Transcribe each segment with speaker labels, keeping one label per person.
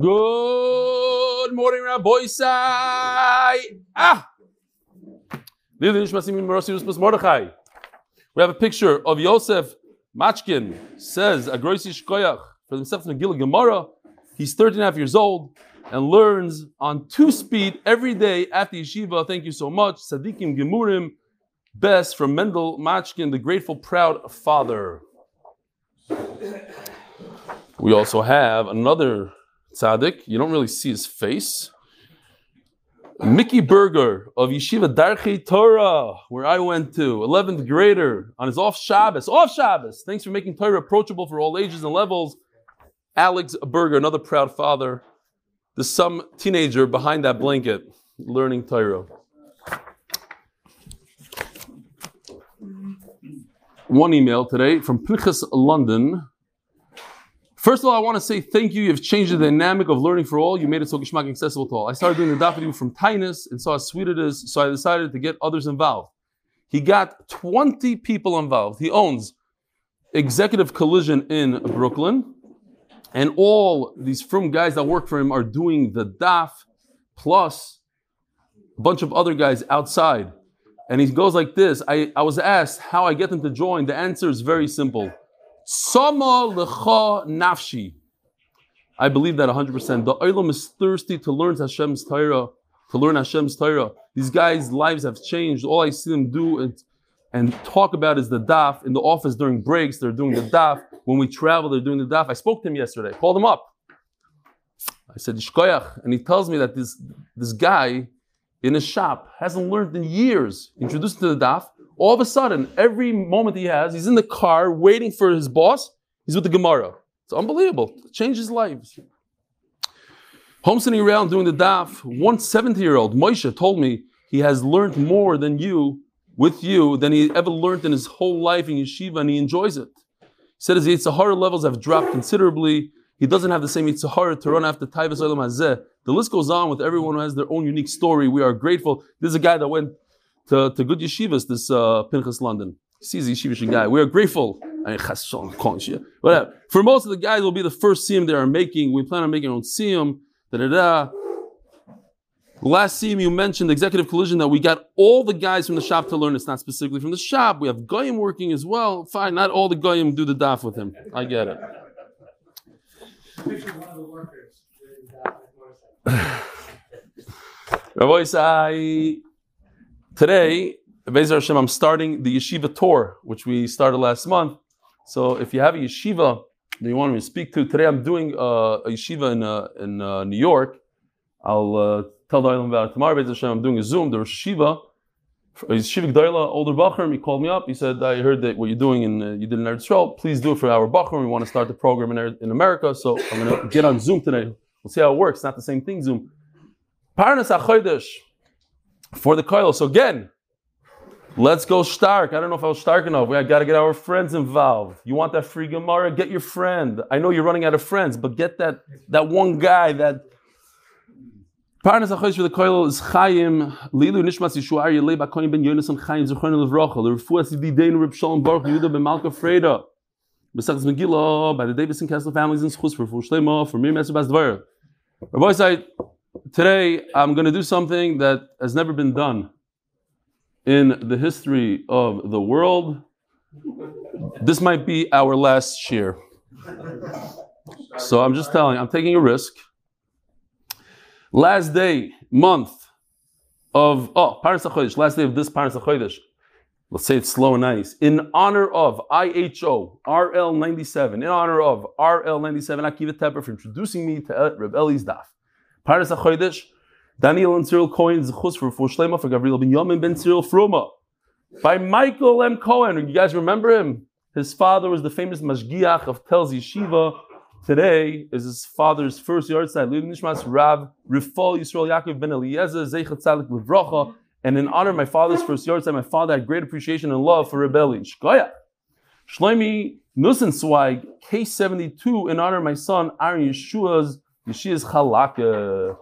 Speaker 1: Good morning, Rabbi Sai. Ah! We have a picture of Yosef Machkin, says a Agroisi Shkoyach, for himself in the Gila Gemara. He's 13 and a half years old and learns on two speed every day after yeshiva. Thank you so much. Sadikim Gemurim, best from Mendel Machkin, the grateful, proud father. We also have another tzaddik. You don't really see his face. Mickey Berger of Yeshiva Darchei Torah, where I went to, 11th grader, on his off Shabbos. Off Shabbos! Thanks for making Torah approachable for all ages and levels. Alex Berger, another proud father. There's some teenager behind that blanket learning Torah. One email today from Pinchas London. First of all, I want to say thank you. You've changed the dynamic of learning for all. You made it so geschmack accessible to all. I started doing the daf with you from Tinus and saw how sweet it is, so I decided to get others involved. He got 20 people involved. He owns Executive Collision in Brooklyn, and all these from guys that work for him are doing the daf, plus a bunch of other guys outside. And he goes like this. I, I was asked how I get them to join. The answer is very simple. Sama lecha nafshi. I believe that 100%. The Olam is thirsty to learn Hashem's Torah, to learn Hashem's Torah. These guys' lives have changed. All I see them do and, and talk about is the daf. In the office during breaks, they're doing the daf. When we travel, they're doing the daf. I spoke to him yesterday, called him up. I said, Shkoyach. And he tells me that this, this guy in his shop hasn't learned in years. Introduced to the daf. All of a sudden, every moment he has, he's in the car waiting for his boss. He's with the Gemara. It's unbelievable. It changed his life. Home sitting around doing the daf. One 70 year old, Moshe, told me he has learned more than you, with you, than he ever learned in his whole life in yeshiva, and he enjoys it. He said his Yitzhahara levels have dropped considerably. He doesn't have the same Yitzhahara to run after Taivas Olam Hazeh. The list goes on with everyone who has their own unique story. We are grateful. This is a guy that went to, to good yeshivas, this uh, Pinchas London. He's a yeshivish guy. We are grateful. I mean, Whatever. For most of the guys, will be the first siyum they are making. We plan on making our own siyum. Da da da. Last siyum you mentioned executive collision that we got all the guys from the shop to learn. It's not specifically from the shop. We have goyim working as well. Fine, not all the goyim do the daf with him. I get it. Rabbi Isai, today, Bezer Hashem, I'm starting the yeshiva tour, which we started last month. So if you have a yeshiva that you want me to speak to, today I'm doing uh, a yeshiva in, uh, in uh, New York. I'll uh, tell the Island about it tomorrow. Bezer Hashem, I'm doing a Zoom. The Rosh Yeshiva, Yeshiva Gdaila, older Bachar, he called me up. He said, I heard that what you're doing in, uh, you did in Eretz Yisrael. Please do it for our Bachar. We want to start the program in, in America. So I'm going to get on Zoom today. We'll see how it works. Not the same thing, Zoom. Parnas HaChodesh for the Koil. So again, let's go stark. I don't know if I was stark enough. We got to get our friends involved. You want that free Gemara? Get your friend. I know you're running out of friends, but get that that one guy that. Parnas HaChodesh for the Koil is Chaim Lilu Nishmas Yishuar Yelei Bakoyin Ben Yonason Chaim Zechron Levrocha The Refuah Sididein Reb Shalom Baruch Yehuda Ben Malka Freda B'Sachas Megillah by the Davidson Kessler families in Schus for Fush Shlema for Mir Messer Bas Dvar. Rabbi said, today I'm going to do something that has never been done in the history of the world. This might be our last year. So I'm just telling, I'm taking a risk. Last day, month of, oh, Paras HaChodesh, last day of this Paras HaChodesh. Let's say it's slow and nice. In honor of IHO RL97, in honor of RL97, Akiva Tepper for introducing me to Reb Eli's Daf. Paras HaChodesh, Daniel and Cyril Cohen, Zechus for Shlema for Gabriel Ben Yamin Ben Cyril Froma. By Michael M. Cohen. You guys remember him? His father was the famous Mashgiach of Telz Yeshiva. Today is his father's first yard side. Nishmas Rav Rifal Yisrael Yaakov Ben Eliezer Zeichat Tzalik Levracha. And in honor of my father's first yard my father had great appreciation and love for rebellion. Shkoya. Shloimi Nussensweig, K72, in honor of my son Aaron Yeshua's Yeshia's Chalaka.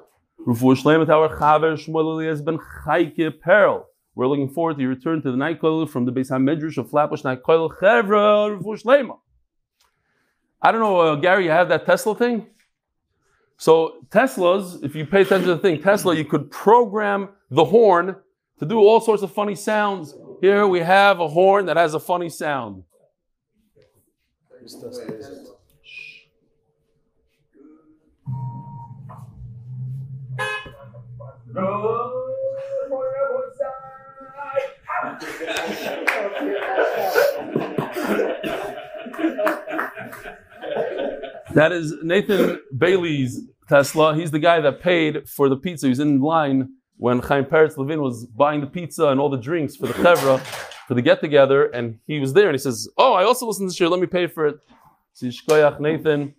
Speaker 1: Rufu Shleimat our Chaver Shmuel has been Chayke Peril. We're looking forward to your return to the night koil from the Beis Hamedrash of Flatbush Night Koil Chevra Rufu Shleima. I don't know, uh, Gary, you have that Tesla thing? So Teslas, if you pay attention to the thing, Tesla, you could program the horn to do all sorts of funny sounds. Here we have a horn that has a funny sound. That is Nathan Bailey's Tesla. He's the guy that paid for the pizza. He was in line when Chaim Peretz Levin was buying the pizza and all the drinks for the chevra for the get together, and he was there and he says, "Oh, I also listen to this year. Let me pay for it." So Nathan.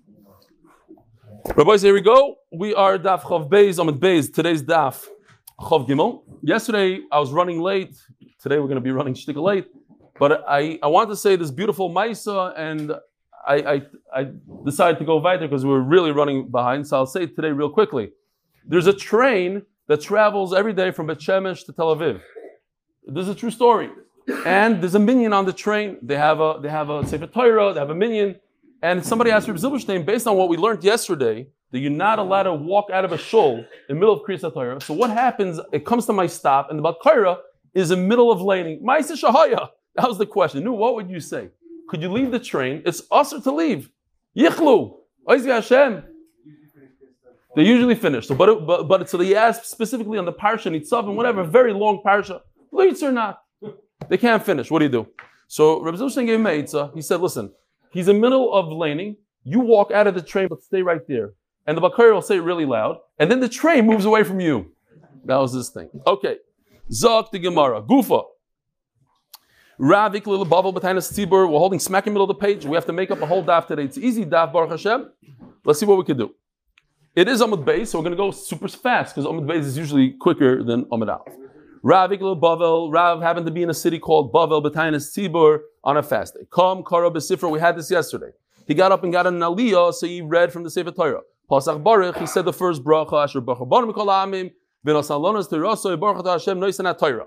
Speaker 1: Rabbi, here we go. We are Daf Chav Beis Amid Beis. Today's Daf Chav Gimel. Yesterday I was running late. Today we're going to be running shtika late. But I, I want to say this beautiful Maisa, and I, I, I decided to go weiter because we were really running behind. So I'll say today real quickly. There's a train that travels every day from Bet Shemesh to Tel Aviv. This is a true story. And there's a minion on the train. They have a they have a Sefer Torah, they have a minyan. And somebody asked Reb Zilberstein, based on what we learned yesterday, that you're not allowed to walk out of a shul in the middle of Kriyas Torah. So what happens? It comes to my stop, and the Bakira is in the middle of laning. Ma'aseh Shahaya. That was the question. Nu, what would you say? Could you leave the train? It's usher to leave. Yichlu. Hashem. They usually finish. So, but, but, but so they asked specifically on the parsha Nitzav and whatever, very long parsha. Leitz or not. They can't finish. What do you do? So Rabbi Zilberstein gave him a He said, listen, he's in the middle of laning. You walk out of the train, but stay right there. And the Bakari will say it really loud. And then the train moves away from you. That was this thing. Okay. Zok the Gemara. Gufa. Ravik little bubble behind us tzibur. We're holding smack in the middle of the page. We have to make up a whole daf today. It's easy daf, Baruch Hashem. Let's see what we can do. It is Amud Beis, so we're going to go super fast because Amud Beis is usually quicker than Amud Aleph. Rav little Bavel, Rav happened to be in a city called Bavel, Batainus Tzibur, on a fast day. Come, Kara Besifra, we had this yesterday. He got up and got an aliyah, so he read from the Sefer Torah. Pasach Baruch, he said the first bracha, Asher Baruch Baruch Mikol Amim, V'nosalonas Teiraso, Baruch Hashem Noisanat Torah.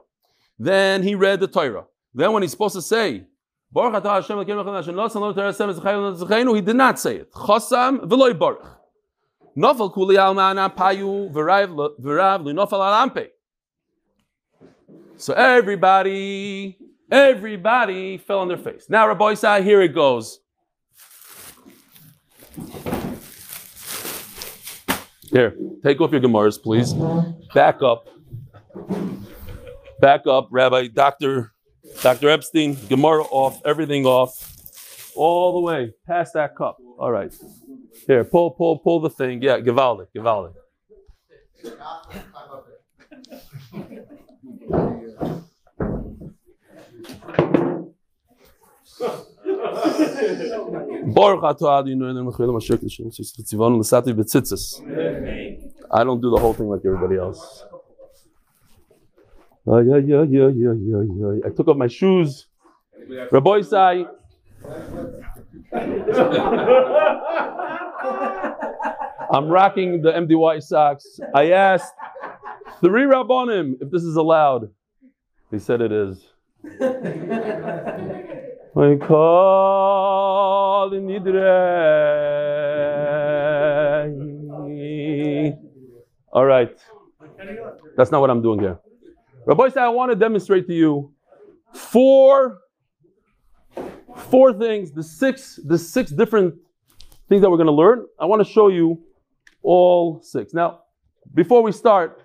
Speaker 1: Then he read the Torah. Then when he's supposed to say, Baruch atah Hashem he did not say it. Chosam v'loy baruch. Nofel kuli al ma'ana payu v'rav l'nofel al ampe. So everybody, everybody fell on their face. Now Rabbi Isai, here it goes. Here, take off your Gemaras, please. Back up. Back up, Rabbi, Doctor Dr. Epstein, Gemara off, everything off, all the way past that cup. All right. Here, pull, pull, pull the thing. Yeah, Givaldi, Givaldi. I don't do the whole thing like everybody else. Uh, yeah, yeah, yeah, yeah, yeah, yeah. I took off my shoes. Rabbi. I'm rocking the MDY socks. I asked three Rabbonim if this is allowed. They said it is. I call in All right. That's not what I'm doing here. Rabbi said, I want to demonstrate to you four, four things, the six, the six different things that we're going to learn. I want to show you all six. Now, before we start,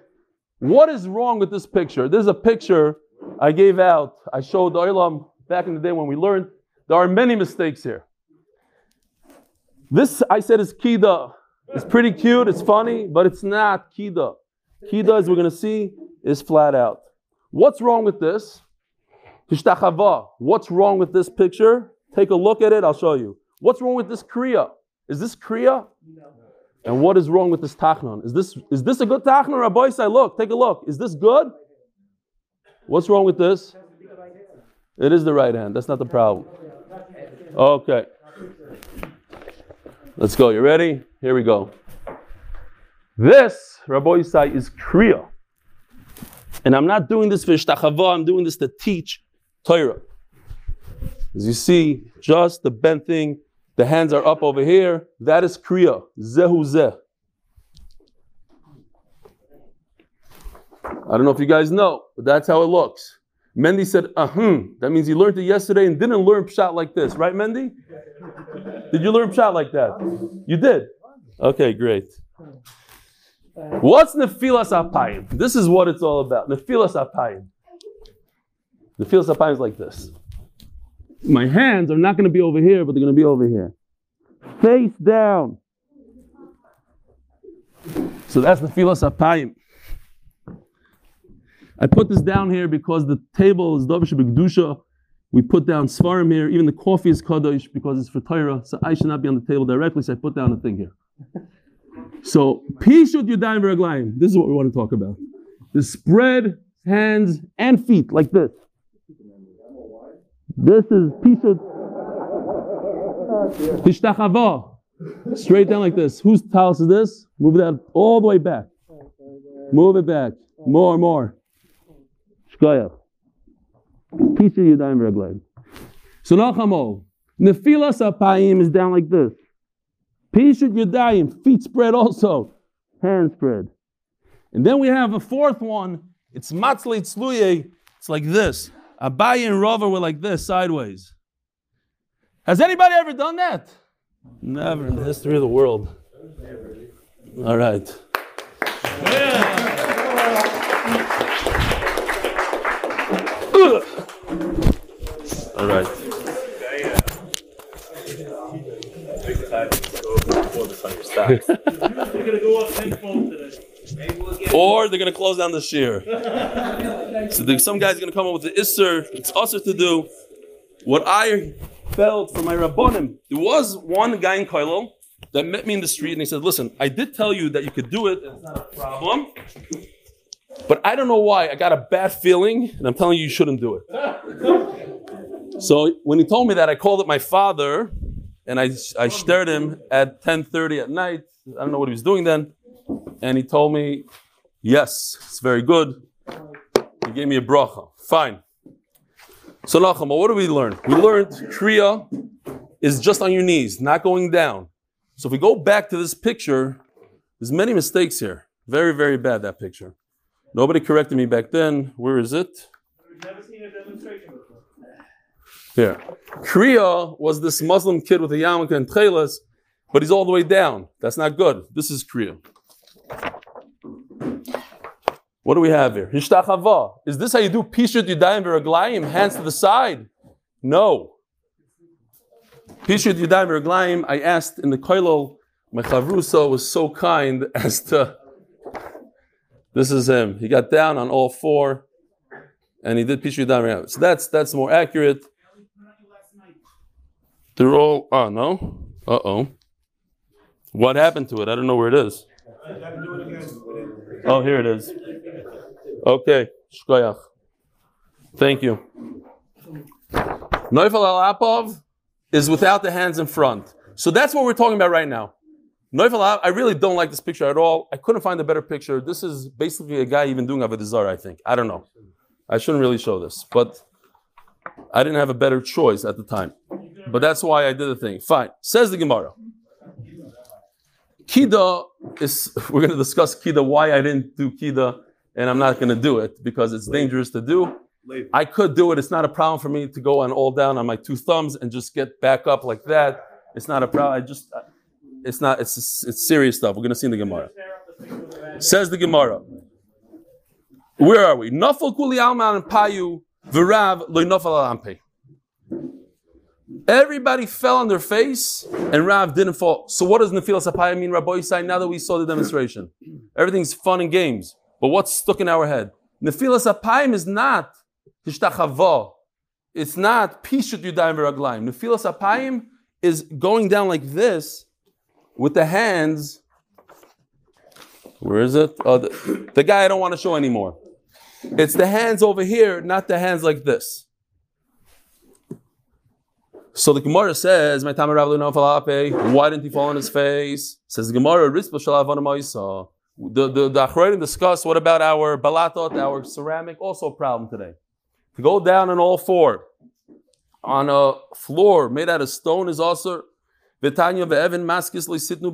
Speaker 1: what is wrong with this picture? This is a picture I gave out. I showed the Olam back in the day when we learned. There are many mistakes here. This I said is kida. It's pretty cute, it's funny, but it's not kida. Kida, as we're going to see, is flat out. What's wrong with this? What's wrong with this picture? Take a look at it, I'll show you. What's wrong with this Kriya? Is this Kriya? No. And what is wrong with this Tachnon? Is this is this a good Tachnon? Rabbi say, look, take a look. Is this good? What's wrong with this? It is the right hand. That's not the problem. Okay. Let's go. You ready? Here we go. This, Rabbi Yisai, is Kriya. And I'm not doing this for Ishtachava, I'm doing this to teach Torah. As you see, just the bent thing, the hands are up over here. That is Kriya. Zehu Zeh. I don't know if you guys know, but that's how it looks. Mendy said, ahum. That means he learned it yesterday and didn't learn pshat like this, right, Mendy? Did you learn pshat like that? You did. Okay, great. What's nefilas apayim? This is what it's all about. Nefilas apayim. Nefilas apayim is like this. My hands are not going to be over here, but they're going to be over here. Face down. So that's nefilas apayim. I put this down here because the table is Davish B'Gdusha. We put down Svarim here. Even the coffee is Kadosh because it's for Torah. So I should not be on the table directly. So I put down a thing here. So Pishut Yudayim Raglayim. This is what we want to talk about. The spread hands and feet like this. This is Pishut. Tishtachava. Straight down like this. Whose house is this? Move that all the way back. Move it back. More, more. Shkoyach. Pishut Yudayim Raglayim. So Nachamo. Nefilas apayim is down like this. Pishut Yudayim, feet spread also, hands spread. And then we have a fourth one. It's Matzli Tzluye. It's like this. Abaye and Rava were like this, sideways. Has anybody ever done that? Never in the history of the world. All right. All right. Or they're going to close down the shear. so some guy's going to come up with the isser. It's usher to do. What I felt from my rabbonim, there was one guy in Kailo that met me in the street and he said, "Listen, I did tell you that you could do it. It's not a problem." But I don't know why. I got a bad feeling, and I'm telling you, you shouldn't do it. so when he told me that, I called up my father, and I I stared him at 10:30 at night. I don't know what he was doing then, and he told me, "Yes, it's very good." He gave me a bracha. Fine. So Nachama, what did we learn? We learned Kriya is just on your knees, not going down. So if we go back to this picture, there's many mistakes here. Very, very bad that picture. Nobody corrected me back then. Where is it?
Speaker 2: We've never seen a demonstration
Speaker 1: Here. Kriya was this Muslim kid with a yarmulke and tchelas, but he's all the way down. That's not good. This is Kriya. What do we have here? Hishtachava. Is this how you do Pishut Yudayim V'Raglayim? Hands to the side? No. Pishut Yudayim V'Raglayim, I asked in the Koilol, my Chavrusa was so kind as to, this is him. He got down on all four and he did Pishut Yudayim. So that's, that's more accurate. They're all, oh no? Uh oh. What happened to it? I don't know where it is. Oh, here it is. Okay, shkoyach. Thank you. Neufel al Apov is without the hands in front. So that's what we're talking about right now. Neufel I really don't like this picture at all. I couldn't find a better picture. This is basically a guy even doing Avodah Zarah, I think. I don't know. I shouldn't really show this, but I didn't have a better choice at the time. But that's why I did the thing. Fine. Says the Gemara. Kida is, we're going to discuss Kida, why I didn't do Kida, and I'm not going to do it because it's dangerous to do. I could do it. It's not a problem for me to go on all down on my two thumbs and just get back up like that. It's not a problem. I just, it's not, it's, it's serious stuff. We're going to see in the Gemara. Says the Gemara. Where are we? Nafal kuli alman and payu v'rav loy nafal alampe. Everybody fell on their face, and Rav didn't fall. So what does Nefilas Apaya mean, Rabbi Yisai, now that we saw the demonstration? Everything's fun and games. But what's stuck in our head? Nefilas Apayim is not Hishtachava. It's not Pishut Yudayim V'Raglayim. Nefilas Apayim is going down like this with the hands. Where is it? Oh, the, the guy I don't want to show anymore. It's the hands over here, not the hands like this. So the Gemara says, "My time Why didn't he fall on his face?" Says the Gemara, The the the Achronim discuss what about our balatot, our ceramic, also a problem today. To go down on all four on a floor made out of stone is also Vitanya ve'evin maskis sitnu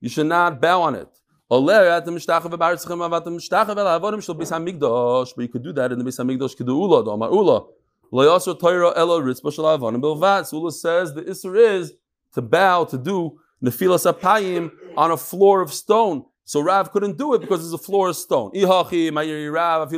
Speaker 1: You should not bow on it. But you could do that in the Beis Hamikdash do Amar ula. So says the Isser is to bow to do nefilas apayim on a floor of stone. So Rav couldn't do it because there's a floor of stone. Ihachi Rav.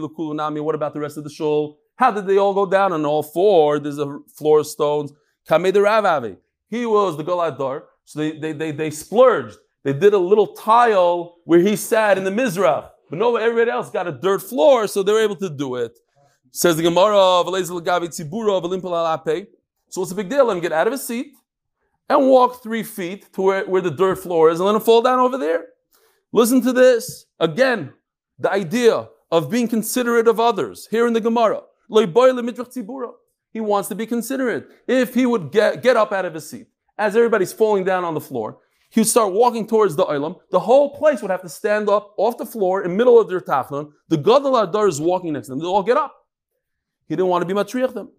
Speaker 1: What about the rest of the shul? How did they all go down on all four? There's a floor of stones. Kamei the Rav Avi. He was the Galadar. So they, they, they, they splurged. They did a little tile where he sat in the Mizrach. But no, everybody else got a dirt floor, so they were able to do it. Says the Gemara, so what's the big deal? Let him get out of his seat and walk three feet to where, where the dirt floor is and let him fall down over there. Listen to this. Again, the idea of being considerate of others here in the Gemara. He wants to be considerate. If he would get, get up out of his seat as everybody's falling down on the floor, he would start walking towards the Olam. The whole place would have to stand up off the floor in the middle of their tachnon. The Gadol Adar is walking next to them. They all get up. He didn't want to be matriach them.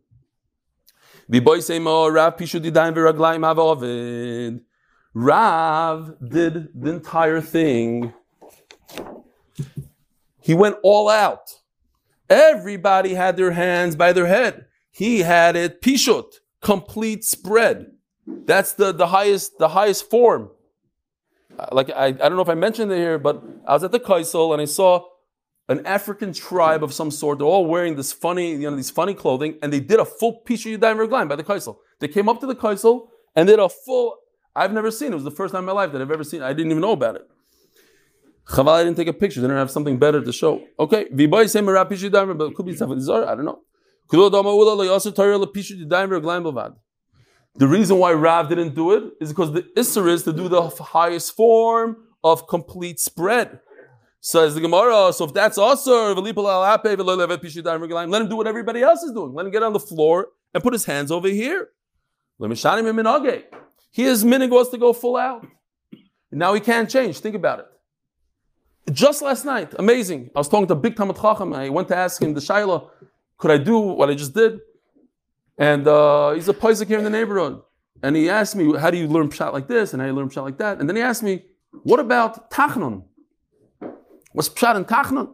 Speaker 1: Rav did the entire thing. He went all out. Everybody had their hands by their head. He had it pishut, complete spread. That's the, the highest the highest form. Uh, like I, I don't know if I mentioned it here, but I was at the Kaisel and I saw an African tribe of some sort. They're all wearing this funny, you know, these funny clothing, and they did a full piece Pishu Yudayim Reglaim by the Kaisel. They came up to the Kaisel and did a full. I've never seen it. Was the first time in my life that I've ever seen. it. I didn't even know about it. Chaval, I didn't take a picture. They didn't have something better to show. Okay, Viboy say Merab Pishu Yudayim, but could be I don't know. The reason why Rav didn't do it is because the Isser is to do the highest form of complete spread. Says the Gemara, so if that's also let him do what everybody else is doing. Let him get on the floor and put his hands over here. Let me him in Minage. Minig was to go full out. Now he can't change. Think about it. Just last night, amazing. I was talking to big Talmud Chacham. I went to ask him the Shaila, could I do what I just did? And uh, he's a Paisik here in the neighborhood. And he asked me, how do you learn pshat like this and how do you learn pshat like that? And then he asked me, what about Tachnun? What's pshat in Tachnun?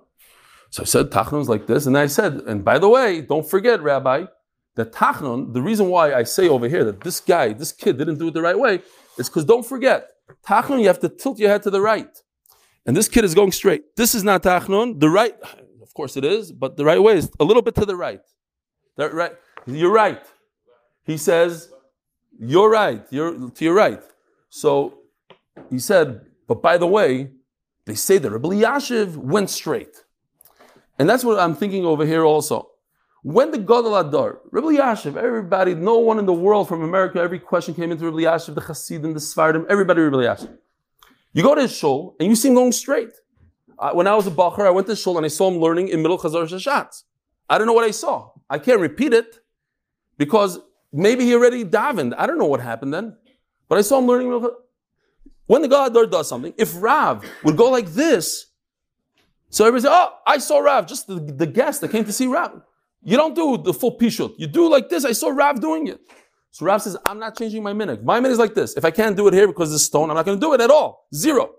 Speaker 1: So I said, Tachnun is like this. And I said, and by the way, don't forget, Rabbi, that Tachnun, the reason why I say over here that this guy, this kid didn't do it the right way, is because don't forget, Tachnun, you have to tilt your head to the right. And this kid is going straight. This is not Tachnun. The right, of course it is, but the right way is a little bit to the right. That right. You're right. He says, You're right. You're to your right. So he said, But by the way, they say that Rabbi Yashiv went straight. And that's what I'm thinking over here also. When the Gadol Adar, Rabbi Yashiv, everybody, no one in the world from America, every question came into Rabbi Yashiv, the Hasidim, the Svardim, everybody Rabbi Yashiv. You go to his shul and you see him going straight. When I was a bacher, I went to shul and I saw him learning in middle Chazar Shashat. I don't know what I saw. I can't repeat it because maybe he already davened. I don't know what happened then. But I saw him learning. When the God does something, if Rav would go like this, so everybody say, Oh, I saw Rav, just the, the guest that came to see Rav. You don't do the full pishut. You do like this. I saw Rav doing it. So Rav says, I'm not changing my minhag. My minhag is like this. If I can't do it here because it's stone, I'm not going to do it at all. Zero.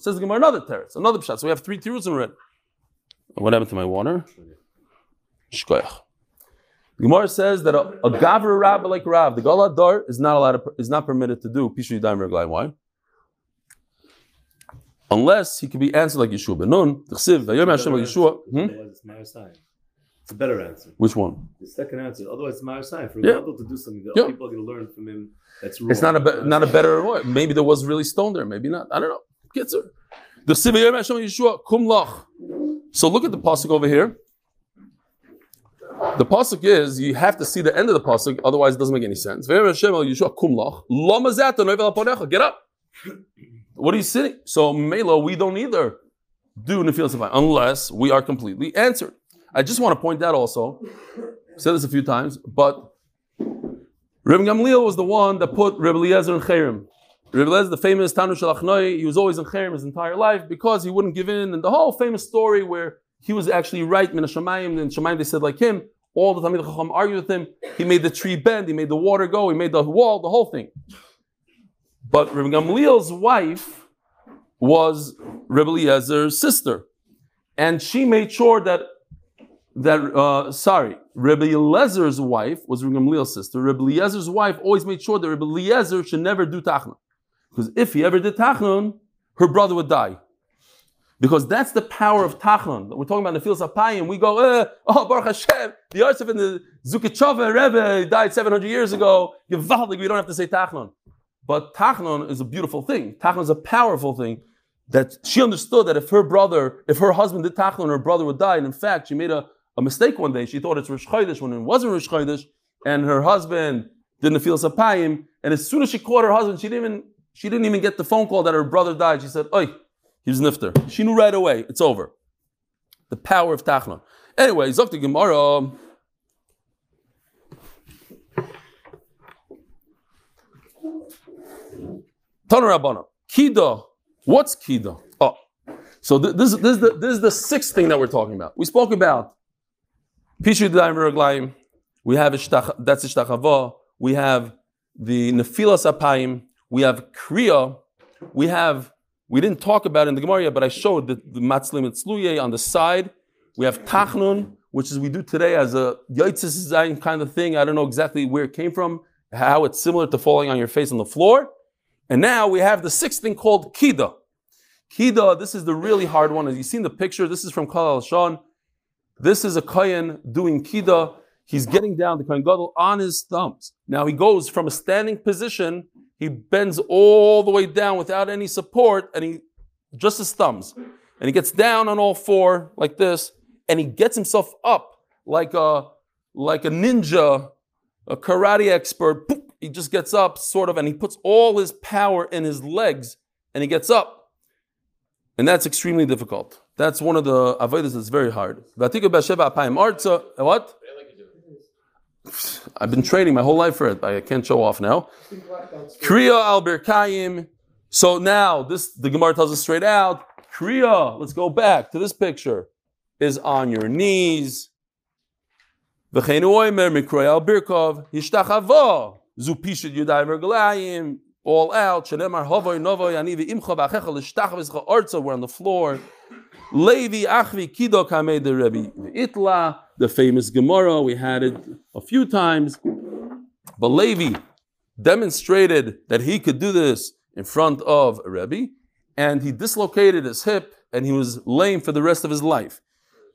Speaker 1: Says the Gemara another teretz, another pshat. So we have three in red. What happened to my water? Shkoyach. The Gemara says that a, a gaver rabbi like Rav, the Galadar, is not allowed to, is not permitted to do pishu yidayim reglaim. Why? Unless he can be answered like Yeshua ben Nun. T'chsiv vayom Hashem like Yeshua.
Speaker 3: Hmm? It's a better answer.
Speaker 1: Which one?
Speaker 3: The second answer. Otherwise, it's Marasai. For
Speaker 1: Yeah.
Speaker 3: example, to do something that
Speaker 1: Yeah.
Speaker 3: people are going to learn from him that's wrong.
Speaker 1: It's not a be- not a better way. Maybe there was really stone there. Maybe not. I don't know. Kitzer. The Sivayim Hashem Yeshua Kum Lach. So look at the pasuk over here. The pasuk is you have to see the end of the pasuk, otherwise it doesn't make any sense. Get up. What are you sitting? So Melo, we don't either do Nefil Safai unless we are completely answered. I just want to point out also, said this a few times, but Rabbi Gamliel was the one that put Rabbi Eliezer in Cherem. Rabbi Eliezer, the famous Tanu Shalachnoi, he was always in Cherem his entire life because he wouldn't give in. And the whole famous story where he was actually right, Min Shamayim, and Shamayim they said like him, All the Talmid Chacham argued with him. He made the tree bend. He made the water go. He made the wall, the whole thing. But Rabbi Gamliel's wife was Rabbi Eliezer's sister, and she made sure that that uh, sorry, Rabbi Eliezer's wife was Rabbi Gamliel's sister. Rabbi Eliezer's wife always made sure that Rabbi Eliezer should never do tachnun, because if he ever did tachnun, her brother would die. Because that's the power of Tachnun. We're talking about the fields of Payim. We go, eh, oh, Baruch Hashem, the Yosef in the Zukachova Rebbe died 700 years ago. Gewaldig, we don't have to say Tachnun. But Tachnun is a beautiful thing. Tachnun is a powerful thing. That she understood that if her brother, if her husband did Tachnun, her brother would die. And in fact, she made a, a mistake one day. She thought it's Rosh Chodesh when it wasn't Rosh Chodesh. And her husband did the fields of Payim. And as soon as she caught her husband, she didn't even, she didn't even get the phone call that her brother died. She said, Oi, he was nifter. She knew right away. It's over. The power of Tachlon. Anyway, Zokti Gemara. Tana Rabbana. Kida. What's Kida? Oh. So th- this, this, is the, this is the sixth thing that we're talking about. We spoke about Pishu V'Raglayim. We have ishtach, that's Ishtachava. We have the Nefilas Apayim. We have Kriya. We have we didn't talk about it in the Gemara yet, but I showed the, the Matzlim Etzluye on the side. We have Tachnun, which is we do today as a Yoitzis Zayin kind of thing. I don't know exactly where it came from, how it's similar to falling on your face on the floor. And now we have the sixth thing called Kida. Kida, this is the really hard one. As you see in the picture, this is from Kal al. This is a Kayan doing Kida. He's getting down the Kayan Gadol on his thumbs. Now he goes from a standing position he bends all the way down without any support, and he just his thumbs. And he gets down on all four like this, and he gets himself up like a like a ninja, a karate expert. He just gets up, sort of, and he puts all his power in his legs, and he gets up. And that's extremely difficult. That's one of the avodas that's very hard. What? I've been training my whole life for it. I can't show off now. Kriya al Berkayim. So now this the Gemara tells us straight out. Kriya, let's go back to this picture, is on your knees. Al mergalayim er all out. We're on the floor. Levi achvi kido kamei de Rebbe itla. The famous Gemara we had it a few times, but Levi demonstrated that he could do this in front of a Rebbe, and he dislocated his hip, and he was lame for the rest of his life.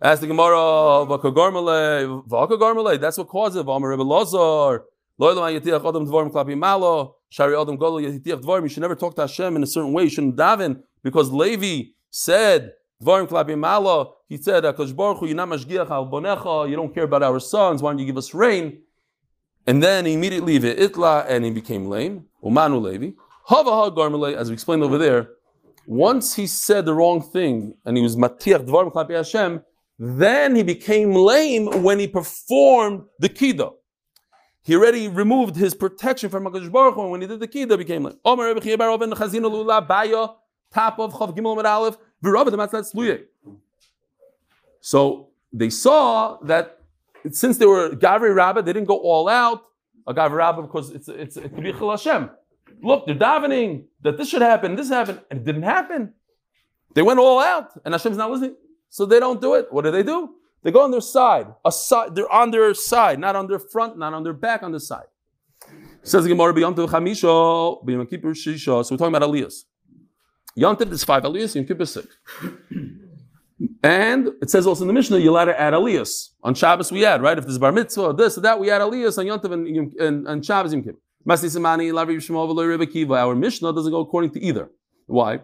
Speaker 1: As the Gemara, that's what caused it. Rebbe Lazar, you should never talk to Hashem in a certain way. You shouldn't daven because Levi said Dvarim klapim malo. He said, "Akash Baruch Hu, you're not mashgiach al bonecha. You don't care about our sons. Why don't you give us rain?" And then he immediately itla, and he became lame. Umanu Levi. As we explained over there. Once he said the wrong thing, and he was matiach dvarim klapi Hashem, then he became lame when he performed the kida. He already removed his protection from Hakadosh Baruch and when he did the kida, became lame. Omer Rebbe Chiyabar Ben Chazina Lula Baya, top of Chav Gimel Med Aleph. So they saw that since they were Gavri Rabbah, they didn't go all out. A Gavri Rabbah because it's it's be Hashem. Look, they're davening that this should happen, this happened, and it didn't happen. They went all out, and Hashem's not listening. So they don't do it. What do they do? They go on their side. A side they're on their side, not on their front, not on their back, on the side. Says the Gemara. So we're talking about Elias. Yontif is five aliyahs, Yom Kippur six. And it says also in the Mishnah, to add aliyahs. On Shabbos we add, right? If there's bar mitzvah, this or that, we add aliyahs on Yontif and, and, and Shabbos Yom Kippur. Our Mishnah doesn't go according to either. Why?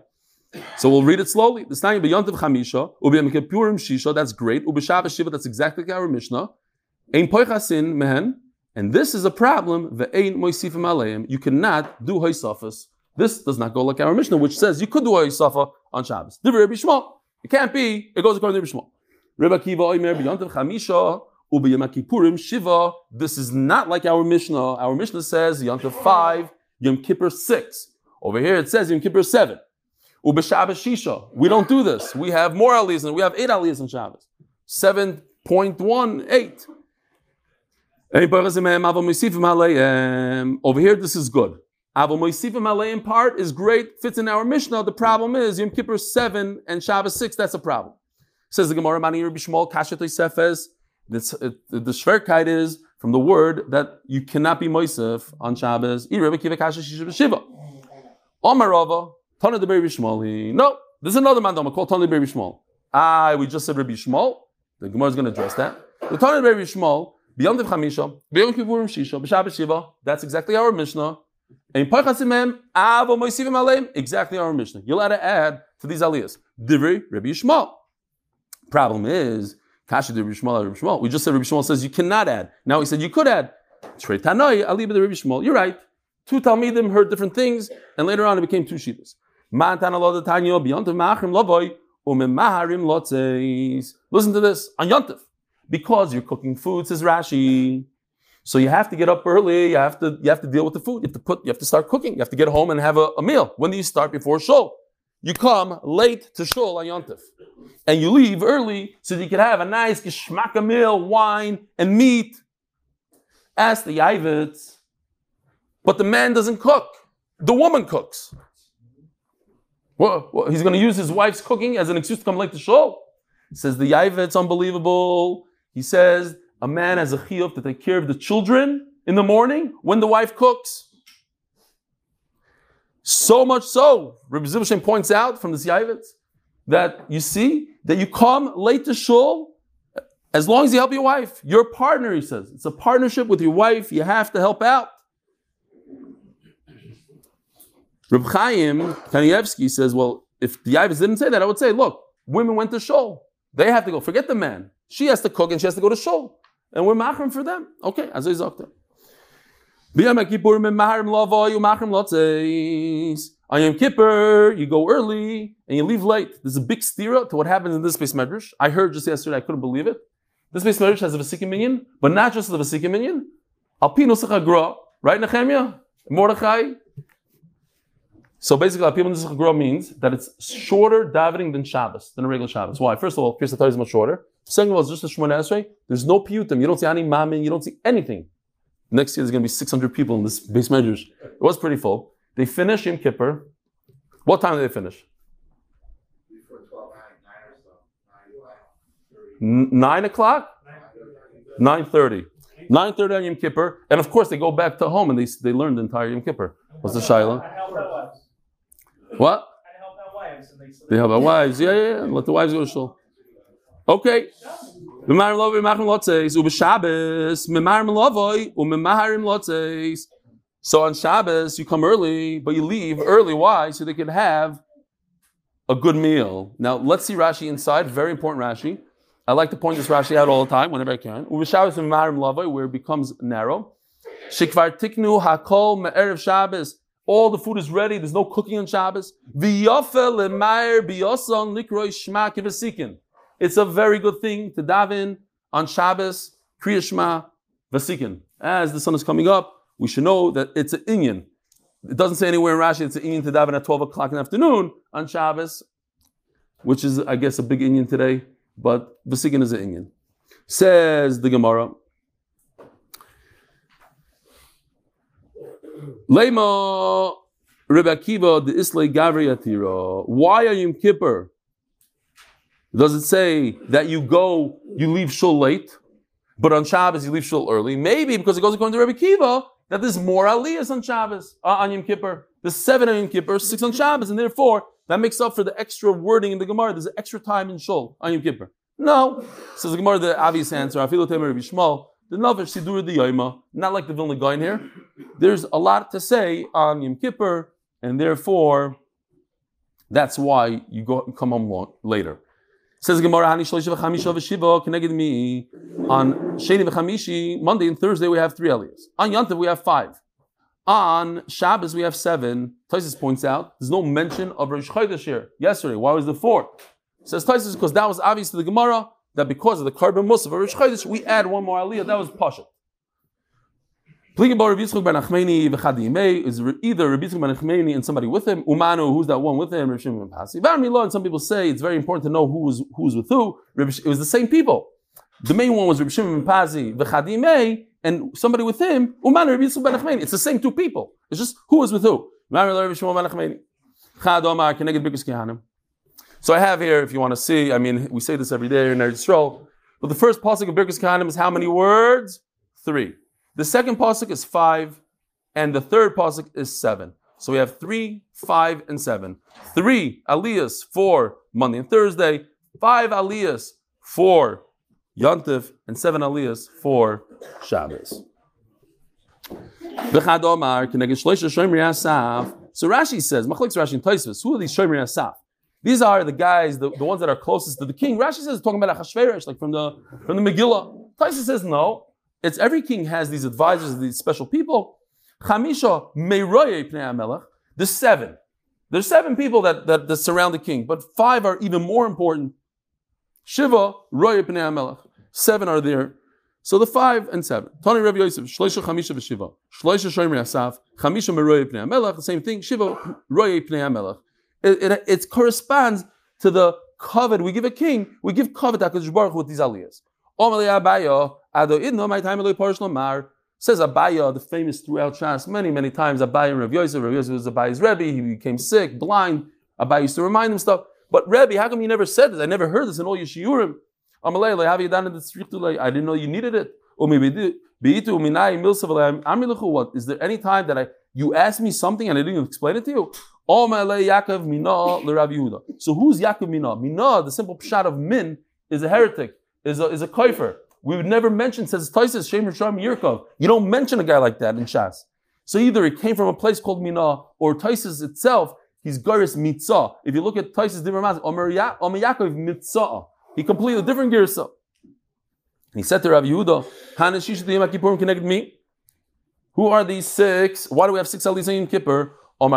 Speaker 1: So we'll read it slowly. This time, Yontif Chamisha, Ubi Kippurim Shisha, that's great. Ubi Shabbos Shiva, that's exactly like our Mishnah. Ein Poichasin Mehen, and this is a problem. You cannot do Hoysafas this does not go like our Mishnah, which says you could do a Yisafa on Shabbos. It can't be. It goes according to. Rabbi Kiva Oimer chamisha shiva. This is not like our Mishnah. Our Mishnah says Yom five, Yom Kippur six. Over here it says Yom Kippur seven. U'b'Shabbos shisha. We don't do this. We have more aliyahs and we have eight aliyahs on Shabbos. Seven point one eight. Over here, this is good. Avol Moisifim Aleim part is great, fits in our Mishnah. The problem is Yom Kippur 7 and Shabbos 6, that's a problem. Says the Gemara, Mani Rabbi Shmuel, Kashet Sefes. Uh, the Shverkeit is from the word that you cannot be Moisif on Shabbos. Omarava, Tana de Rabbi Shmuel. No, this is another mandama called Tana de Rabbi Shmuel. Ah, we just said Rabbi Shmuel. The Gemara is going to address that. The Tana de Rabbi Shmuel, Beyond the Chamisha, Beyond Kippurim Shisha, B'Shabbat Shiva. That's exactly our Mishnah. Exactly our Mishnah. You're allowed to add to these aliyahs. Divri Rabbi Shmuel. Problem is, Kasha Rabbi Shmuel, Rabbi Shmuel. We just said Rabbi Shmuel says you cannot add. Now he said you could add. Rabbi. You're right. Two Talmidim heard different things, and later on it became two Shitas. Listen to this on Yontif. Because you're cooking food, says Rashi. So you have to get up early. You have to you have to deal with the food. You have to put. You have to start cooking. You have to get home and have a, a meal. When do you start before shul? You come late to shul on Yontif, and you leave early so that you can have a nice geschmacka meal, wine and meat. Ask the Yavitz. But the man doesn't cook. The woman cooks. Well, well he's going to use his wife's cooking as an excuse to come late to shul. Says the Yavitz unbelievable. He says a man has a chiyuv to take care of the children in the morning when the wife cooks. So much so, Rabbi Zilshem points out from the Yavitz that you see that you come late to shul as long as you help your wife. Your partner, he says. It's a partnership with your wife. You have to help out. Reb Chaim Kanievsky says, well, if the Yavitz didn't say that, I would say, look, women went to shul. They have to go. Forget the man. She has to cook and she has to go to shul. And we're machrim for them. Okay, as I zakta. On Yom Kippur, you go early and you leave late. There's a big stira to what happens in this base medrash. I heard just yesterday, I couldn't believe it. This base medrash has a Vasikim minion, but not just the Vasikim minion. Alpino Gra, right, Nehemiah? Mordechai, so basically, Apim Grow means that it's shorter davening than Shabbos, than a regular Shabbos. Why? First of all, Pirsa is much shorter. Second of all, it's just a Shemona Esrei. There's no piyutim. You don't see any mamin. You don't see anything. Next year, there's going to be 600 people in this base measures. It was pretty full. They finish Yom Kippur. What time did they finish? Nine o'clock? 9.30. 9.30 on Yom Kippur. And of course, they go back to home and they, they learn the entire Yom Kippur. What's the Shiloh? What? They help our wives. Yeah, yeah, yeah. Let the wives go to shul. Okay. So on Shabbos, you come early, but you leave early. Why? So they can have a good meal. Now, let's see Rashi inside. Very important Rashi. I like to point this Rashi out all the time whenever I can. Where it becomes narrow. Shikvar tiknu hakol me'erev Shabbos. All the food is ready. There's no cooking on Shabbos. It's a very good thing to daven on Shabbos, Kriya Shema, Vasikin. As the sun is coming up, we should know that it's an Inyan. It doesn't say anywhere in Rashi it's an Inyan to daven at 12 o'clock in the afternoon on Shabbos, which is, I guess, a big Inyan today, but Vasikin is an Inyan. Says the Gemara, Lema Rebbe Akiva the Islay Gavri Atira. Why are you Kippur? Does it say that you go, you leave shul late, but on Shabbos you leave shul early? Maybe because it goes according to Rebbe Akiva that there's more aliyahs on Shabbos, uh, on Yom Kippur. There's seven on Yom Kippur, six on Shabbos, and therefore that makes up for the extra wording in the Gemara. There's extra time in shul on Yom Kippur. No, says the Gemara, the obvious answer. Afilu Temer Rabbi Shmuel. The Navish Sidur the Yoma, not like the Vilna Gaon here. There's a lot to say on Yom Kippur, and therefore, that's why you go and come home long, later. Says Gemara, Hani Shlosh v'chamisha v'shiva connected me on Sheni v'chamishi. Monday and Thursday we have three Elias. On Yantav we have five. On Shabbos we have seven. Tosfos points out there's no mention of Rosh Chodesh here. Yesterday, why was the fourth? Says Tosfos because that was obvious to the Gemara that because of the korban musaf of Rosh Chodesh, we add one more aliyah. That was pasha. Rabbi Yitzchak ben Achmeni v'chadimei is either Rabbi Yitzchak ben Achmeni and somebody with him. Umanu, who's that one with him? Rabbi Shimon ben Pazi. And some people say it's very important to know who was who was with who. It was the same people. The main one was Rabbi Shimon ben Pazi. V'chadimei and somebody with him, Uman Rabbi Yisrael ben Achmeni. It's the same two people. It's just who is with who. Rabbi Shmuel ben Achmeni. Chad Omar Keneged Birkus Kehanim. So I have here, if you want to see, I mean, we say this every day in Eretz Yisrael, but the first pasuk of Birkus Kehanim is how many words? Three. The second pasuk is five, and the third pasuk is seven. So we have three, five, and seven. Three aliyahs for Monday and Thursday, five aliyahs for Yontif, and seven aliyahs for Shabbos. So Rashi says, Rashi who are these shomri asaf? These are the guys, the, the ones that are closest to the king. Rashi says talking about Achashverosh, like from the from the Megillah. Tosfos says no. It's every king has these advisors, these special people. Chamisha meiroye pnei hamelech. There's seven. There's seven people that, that, that surround the king, but five are even more important. Shiva roye pnei hamelech. Seven are there. So the five and seven. Tani Rabbi Yosef, Shloisha Chamisha v'Shiva. Shloisha Shomer Asaf, Chamisha Meroye Pnei HaMelech, the same thing, Shiva Roye Pnei HaMelech. It, it, corresponds to the covet we give a king, we give covet HaKadosh Baruch with these aliyahs. Omalei Abayo, Ado Idno, my time Eloi Parish Lomar, says Abaya, the famous throughout Shas, many, many times, Abaya and Rabbi Yosef, Rabbi Yosef was Abaya's Rebbe, he became sick, blind, Abaya used to remind him stuff. But Rebbe, how come you never said this? I never heard this in all your shiurim. Amalei, have you done it? I didn't know you needed it. What is there any time that I you asked me something and I didn't explain it to you? So who's Yaakov Mina? Mina, the simple pshat of min, is a heretic, is a is a koifer. We would never mention, says Taisis, Shem Risham Yirkov. You don't mention a guy like that in Shas. So either he came from a place called Mina, or Taisis itself, he's Garis Mitzah. If you look at Taisis Dimar Omer Yaakov Mitzah. He completely different Girsa. He said to Rav Yehuda, connected me. Who are these six? Why do we have six Alisa in Kippur? There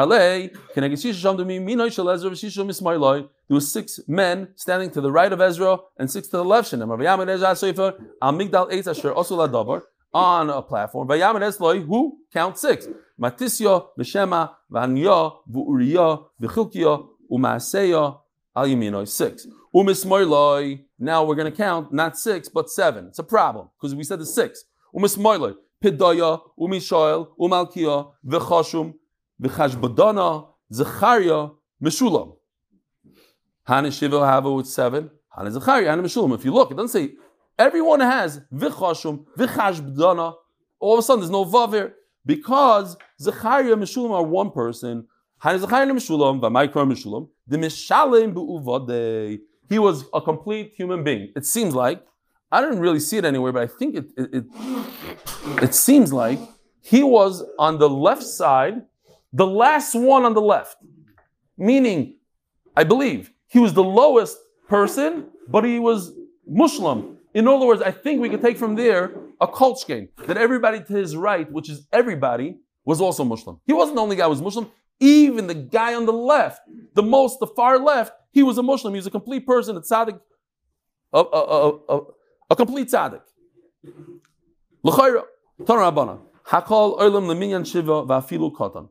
Speaker 1: were six men standing to the right of Ezra and six to the left. On a platform. Who? Count six. Matisya, Veshema, Vanya, Vu'uriya, V'chilkiya, Umaseya, Al. Six. Umismoiloi. Now we're going to count not six, but seven. It's a problem because we said the six. Umismoiloi. Pidaya, Umishoel, Umalkia, V'chashum, V'chashbadana, Zechariah, Meshulam. Hana Shiva Hava with seven. Hana Zechariah, Hana Meshulam. If you look, it doesn't say everyone has V'chashum, V'chashbadana. All of a sudden, there's no Vav here because Zechariah and Meshulam are one person. Hana Zechariah and Meshulam, V'maikra Meshulam. The Mishalim Be'uvadei. He was a complete human being. It seems like. I didn't really see it anywhere, but I think it, it, it, it seems like he was on the left side, the last one on the left. Meaning, I believe, he was the lowest person, but he was mushlam. In other words, I think we could take from there a game that everybody to his right, which is everybody, was also mushlam. He wasn't the only guy who was mushlam. Even the guy on the left, the most, the far left, he was a mushlam. He was a complete person, a tzaddik, a, a, a, a complete tzaddik. L'chayra, Hakol Leminyan Shiva Katan.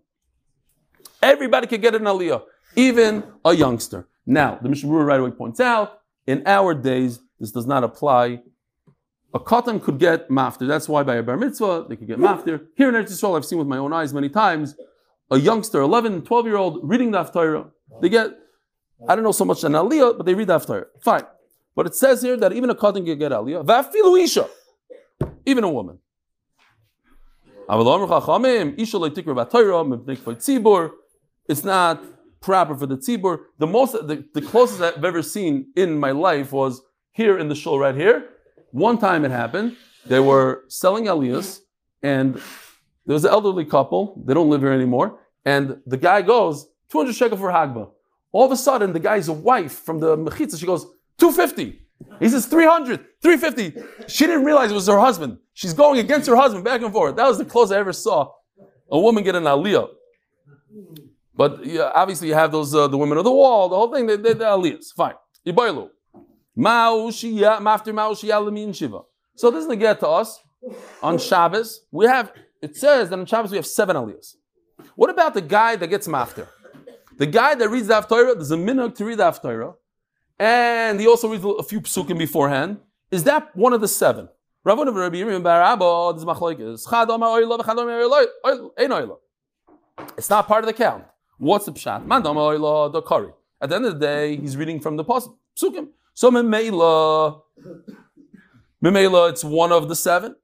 Speaker 1: Everybody could get an aliyah, even a youngster. Now, the Mishnah right away points out, in our days, this does not apply. A katan could get maftir. That's why by a bar mitzvah, they could get maftir. Here in Eretz Yisrael, I've seen with my own eyes many times, a youngster, 11, 12 year old, reading the Haftarah, they get, I don't know so much an aliyah, but they read the Haftarah. Fine. But it says here that even a katan can get aliyah. Vafilu isha. Even a woman. It's not proper for the tzibur. The most, the, the closest I've ever seen in my life was here in the shul right here. One time it happened. They were selling aliyahs, and there was an elderly couple. They don't live here anymore. And the guy goes, 200 shekel for Hagba. All of a sudden, the guy's wife from the Mechitza, she goes, 250. He says 300, 350. She didn't realize it was her husband. She's going against her husband back and forth. That was the closest I ever saw a woman get an aliyah. But yeah, obviously, you have those uh, the women of the wall, the whole thing. They, they, the aliyahs. Fine. Ibaylu. shiva. So this is the get to us on Shabbos. We have it says that on Shabbos we have seven aliyahs. What about the guy that gets maftir? The guy that reads the Haftarah, there's a minhag to read the Haftarah, and he also reads a few psukim beforehand. Is that one of the seven? Ravuna v'Rabbi Yirmiyah bar Abba, this is machlokes. Chad Amar Oyla v'Chad Amar Oyla, Oyla- Ein Oyla. It's not part of the count. What's the pshat? At the end of the day, he's reading from the psukim. So Memela, Memela, it's one of the seven.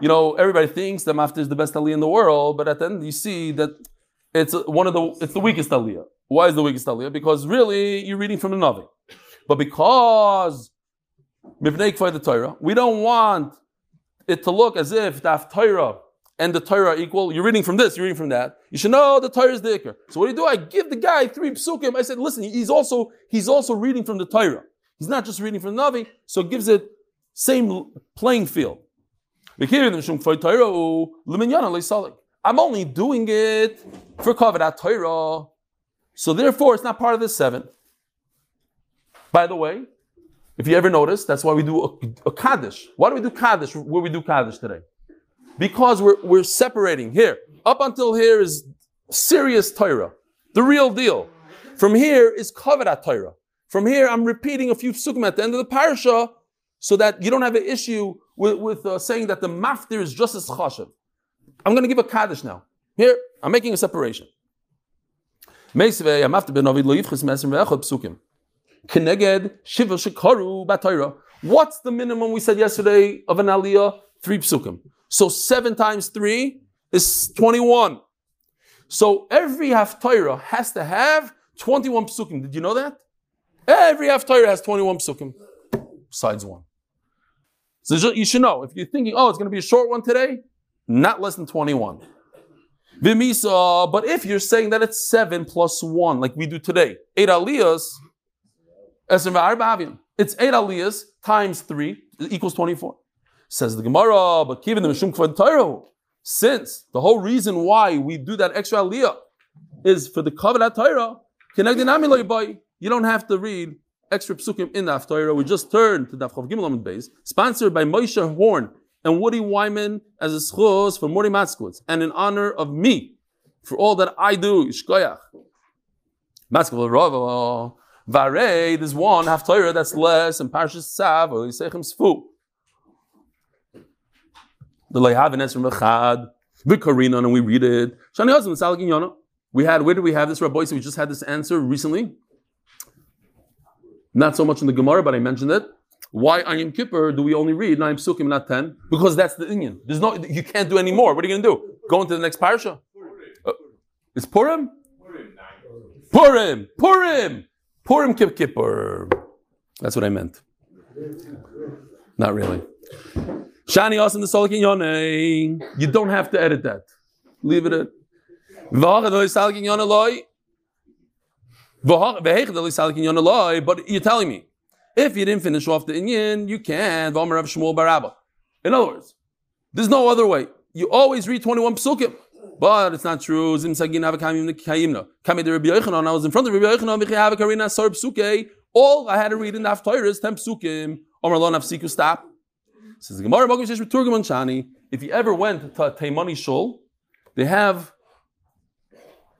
Speaker 1: You know, everybody thinks that maftir is the best aliyah in the world, but at the end you see that it's one of the it's the weakest aliyah. Why is the weakest aliyah? Because really you're reading from the Navi. But because Mivnei the Torah, we don't want it to look as if the Torah and the Torah equal. You're reading from this, you're reading from that. You should know the Torah is the Iker. So what do you do? I give the guy three psukim. I said, listen, he's also he's also reading from the Torah. He's not just reading from the Navi, so it gives it same playing field. I'm only doing it for Kavadat Torah. So therefore, it's not part of the seven. By the way, if you ever notice, that's why we do a, a Kaddish. Why do we do Kaddish where we do Kaddish today? Because we're, we're separating here. Up until here is serious Torah, the real deal. From here is Kavadat Torah. From here, I'm repeating a few psukim at the end of the parasha so that you don't have an issue with, with uh, saying that the maftir is just as chashav. I'm going to give a kaddish now. Here, I'm making a separation. Keneged shiva. What's the minimum we said yesterday of an aliyah? Three psukim. So seven times three is 21. So every haftarah has to have 21 psukim. Did you know that? Every haftarah has 21 psukim. Besides one. So you should know if you're thinking, oh, it's going to be a short one today, not less than 21. Vimisa, but if you're saying that it's seven plus one, like we do today, eight aliyahs, it's eight aliyahs times three equals 24. Says the Gemara, but given the Mishum Kvad Torah, since the whole reason why we do that extra aliyah is for the Kavad Torah, you don't have to read extra psukim in the Haftarah. We just turn to Daf Chav Gimel Beis, sponsored by Moshe Horn and Woody Wyman as a schos for Mori Matzkowitz, and in honor of me for all that I do. Yishkoyach. Matzkowitz Rava. Vare, there's one half Haftarah that's less, and Parshas Tzav, or Yisechem Sfu. The Leihav and Esrim Echad, Vikarinon, and we read it. Shani Salik Yonah. We had, where do we have this, Rabbi? So we just had this answer recently. Not so much in the Gemara, but I mentioned it. Why Yom Kippur do we only read nine psukim, not ten? Because that's the Indian. There's no, you can't do any more. What are you going to do? Go into the next parasha? Uh, it's Purim? Purim, Purim, Purim Kip Kippur. That's what I meant. Not really. Shani Asim the Solikin Yonei. You don't have to edit that. Leave it at. But you're telling me, if you didn't finish off the Inyan, you can. In other words, there's no other way. You always read 21 psukim. But it's not true. Zim sagin avakamim nekayimna. Kami de Rabbi Yochanan. I was in front of Rabbi Yochanan. Michi avakarina sar psuke. All I had to read in the Haftarah is 10 psukim. Omer lo nafsiku stop. Says the Gemara Magam Shesh Turgaman Shani. If you ever went to Taimani Shul, they have,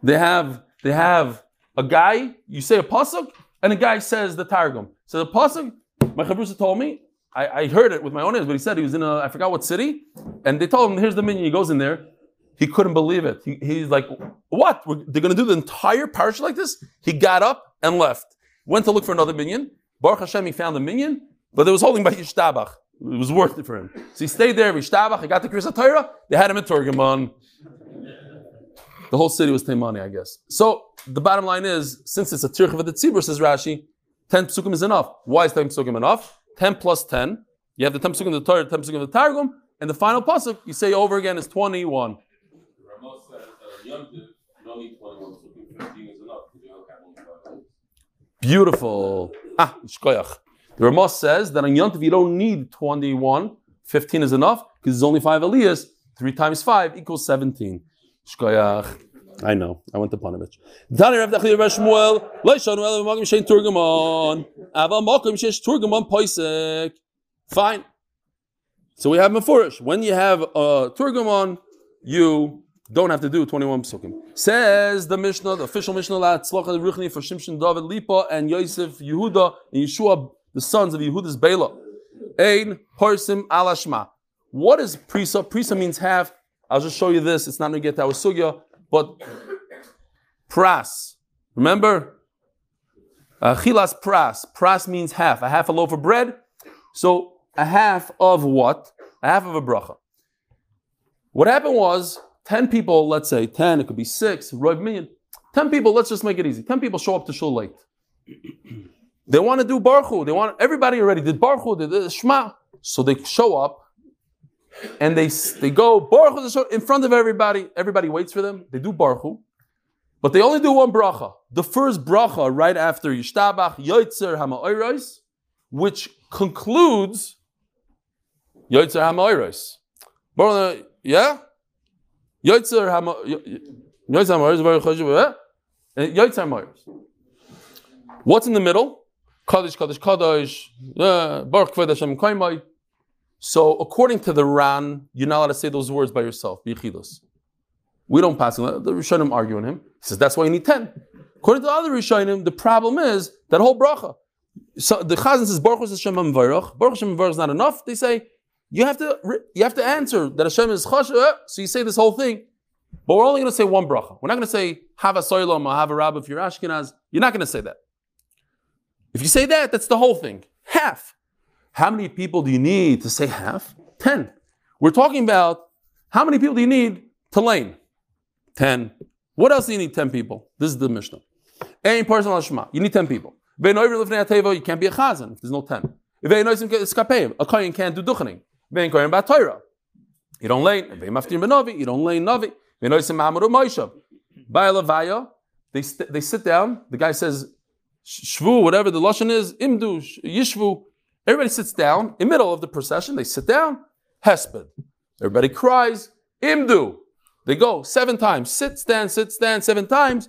Speaker 1: they have, they have a guy, you say a pasuk, and a guy says the targum. So the pasuk, my chavrusa told me, I, I heard it with my own ears, but he said he was in a, I forgot what city, and they told him, here's the minion, he goes in there, he couldn't believe it. He, he's like, what? We're- they're going to do the entire parish like this? He got up and left. Went to look for another minion. Baruch Hashem, he found a minion, but it was holding by Yishtabach. It was worth it for him. So he stayed there, Yishtabach, he got the Kriyas Torah, they had him at Turgaman. The whole city was Taimani, I guess. So the bottom line is, since it's a tirch of the tzibur, says Rashi, 10 psukim is enough. Why is 10 psukim enough? 10 plus 10. You have the 10 psukim of the Torah, 10 psukim of the Targum, and the final pasuk, you say over again, is 21.
Speaker 4: Ramos says that on Yom Tov, you don't need 21 psukim, 15 is enough because you don't only five days.
Speaker 1: Beautiful. Ah, shkoyach. The Ramos says that on Yontif you don't need 21, 15 is enough, because there's only five aliyahs. 3 times 5 equals 17. Shkoyach. I know. I went to Panovich. Tani Rav Dachli Rav Shmuel, Lo Yishanu Ela V'Magim Shein Turgamon, Ava Mokim Shesh Turgamon Poisek. Fine. So we have Mefurish. When you have a Turgamon, you don't have to do 21 psukim. Says the Mishnah, the official Mishnah, la tzlocha ruchni for Shimshon, David, Lipa, and Yosef, Yehuda, and Yeshua, the sons of Yehuda's Bela. Ein parsim alashma. What is prisa? Prisa means half. I'll just show you this. It's not going to get our sugya, but pras. Remember? Uh, chilas pras. Pras means half. A half a loaf of bread. So a half of what? A half of a bracha. What happened was 10 people, let's say 10, it could be 6, roiv million. 10 people, let's just make it easy. 10 people show up to shul late. They want to do Baruch They want everybody already did Baruch did Shema. So they show up and they they go Baruch in front of everybody. Everybody waits for them. They do Baruch but they only do one bracha. The first bracha right after Yishtabach Yoitzer Hama'oros, which concludes Yoitzer Hama'oros. Yeah, What's in the middle? Kaddish, Kaddish, Kaddish, eh, Baruch Kved Hashem Kaimai. So according to the Ran, you're not allowed to say those words by yourself. We don't pass him. The Rishonim arguing him. He says that's why you need 10. According to the other Rishonim, the problem is that whole bracha. So the Chazan says Baruch Hashem Baruch Hashem is not enough. They say you have to you have to answer that Hashem is chash. Uh, so you say this whole thing, but we're only going to say one bracha. We're not going to say have a soilam or have a rabbi if you're Ashkenaz. You're not going to say that. If you say that, that's the whole thing. Half. How many people do you need to say half? Ten. We're talking about how many people do you need to lane? Ten. What else do you need? Ten people. This is the Mishnah. Any person on Shema. You need ten people. You can't be a chazan if there's no ten. A kohen can't do duchening. You don't lane. You don't lane navi. They, st- they sit down. The guy says, shvu, whatever the lashon is, imdu, yishvu. Everybody sits down in the middle of the procession. They sit down. Hesped. Everybody cries. Imdu. They go seven times. Sit, stand, sit, stand, seven times.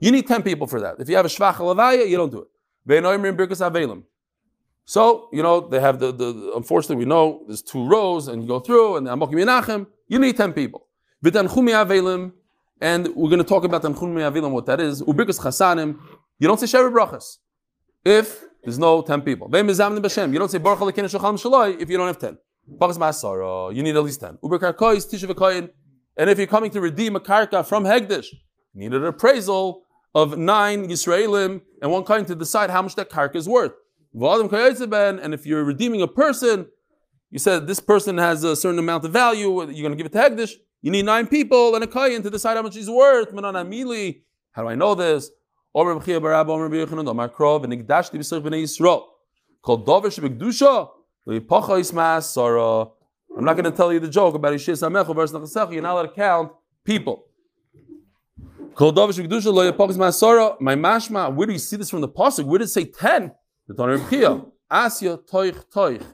Speaker 1: You need ten people for that. If you have a shvach lavaya, you don't do it. So, you know, they have the, the, unfortunately, we know there's two rows and you go through and Amokim Yenachem, you need 10 people. And we're going to talk about Tanchum Avelim, what that is. Ubirkus Chasanim, you don't say Sherry Brachas if there's no 10 people. You don't say Baruch Alekin Shachal Shaloi if you don't have 10. Bachas Masara, you need at least 10. Uber Karkois, Tishav and if you're coming to redeem a karka from Hegdish, you need an appraisal of nine Yisraelim and one kind to decide how much that karka is worth. And if you're redeeming a person, you said this person has a certain amount of value, you're going to give it to Hegdish, you need nine people and a kayan to decide how much he's worth. How do I know this? Omer B'chia Barab, Omer. I'm not going to tell you the joke about Yishis Hamechu versus Nachasech. You're not allowed to count people. My mashma, where do you see this from the pasuk? Where did it say ten? The Tanur B'chia. Asya Toich Toich.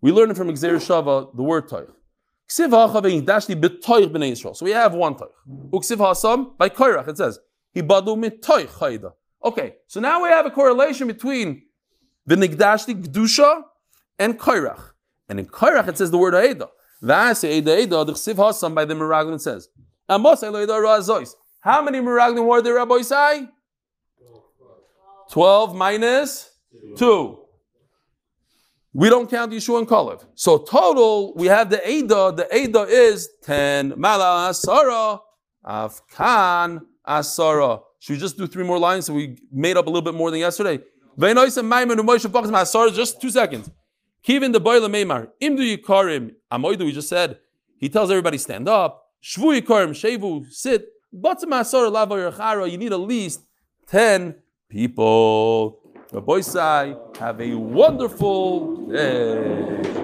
Speaker 1: We learn it from Xer Shava, the word Toich. So we have one Toich. Uksiv Hasam, by Koirach, it says, Okay, so now we have a correlation between the Nigdashti Gdusha and Kairach. And in Kairach it says the word Aida. That's Aida Aida, the Chsiv Hasam by the Meraglim says. How many Meraglim were there, Rabbi Isai? 12 minus 2. We don't count Yeshua and Kalev. So total, we have the Ada. The Ada is 10. Mala Asara. Afkan Asara. Should we just do three more lines so we made up a little bit more than yesterday? Just two seconds. Kivin the boiler Meimar. Imdu Yikarim. Amoidu, we just said. He tells everybody stand up. Shvu Yikarim. Shevu, sit. Lava You need at least 10 people. Rabbi Sai, have a wonderful day.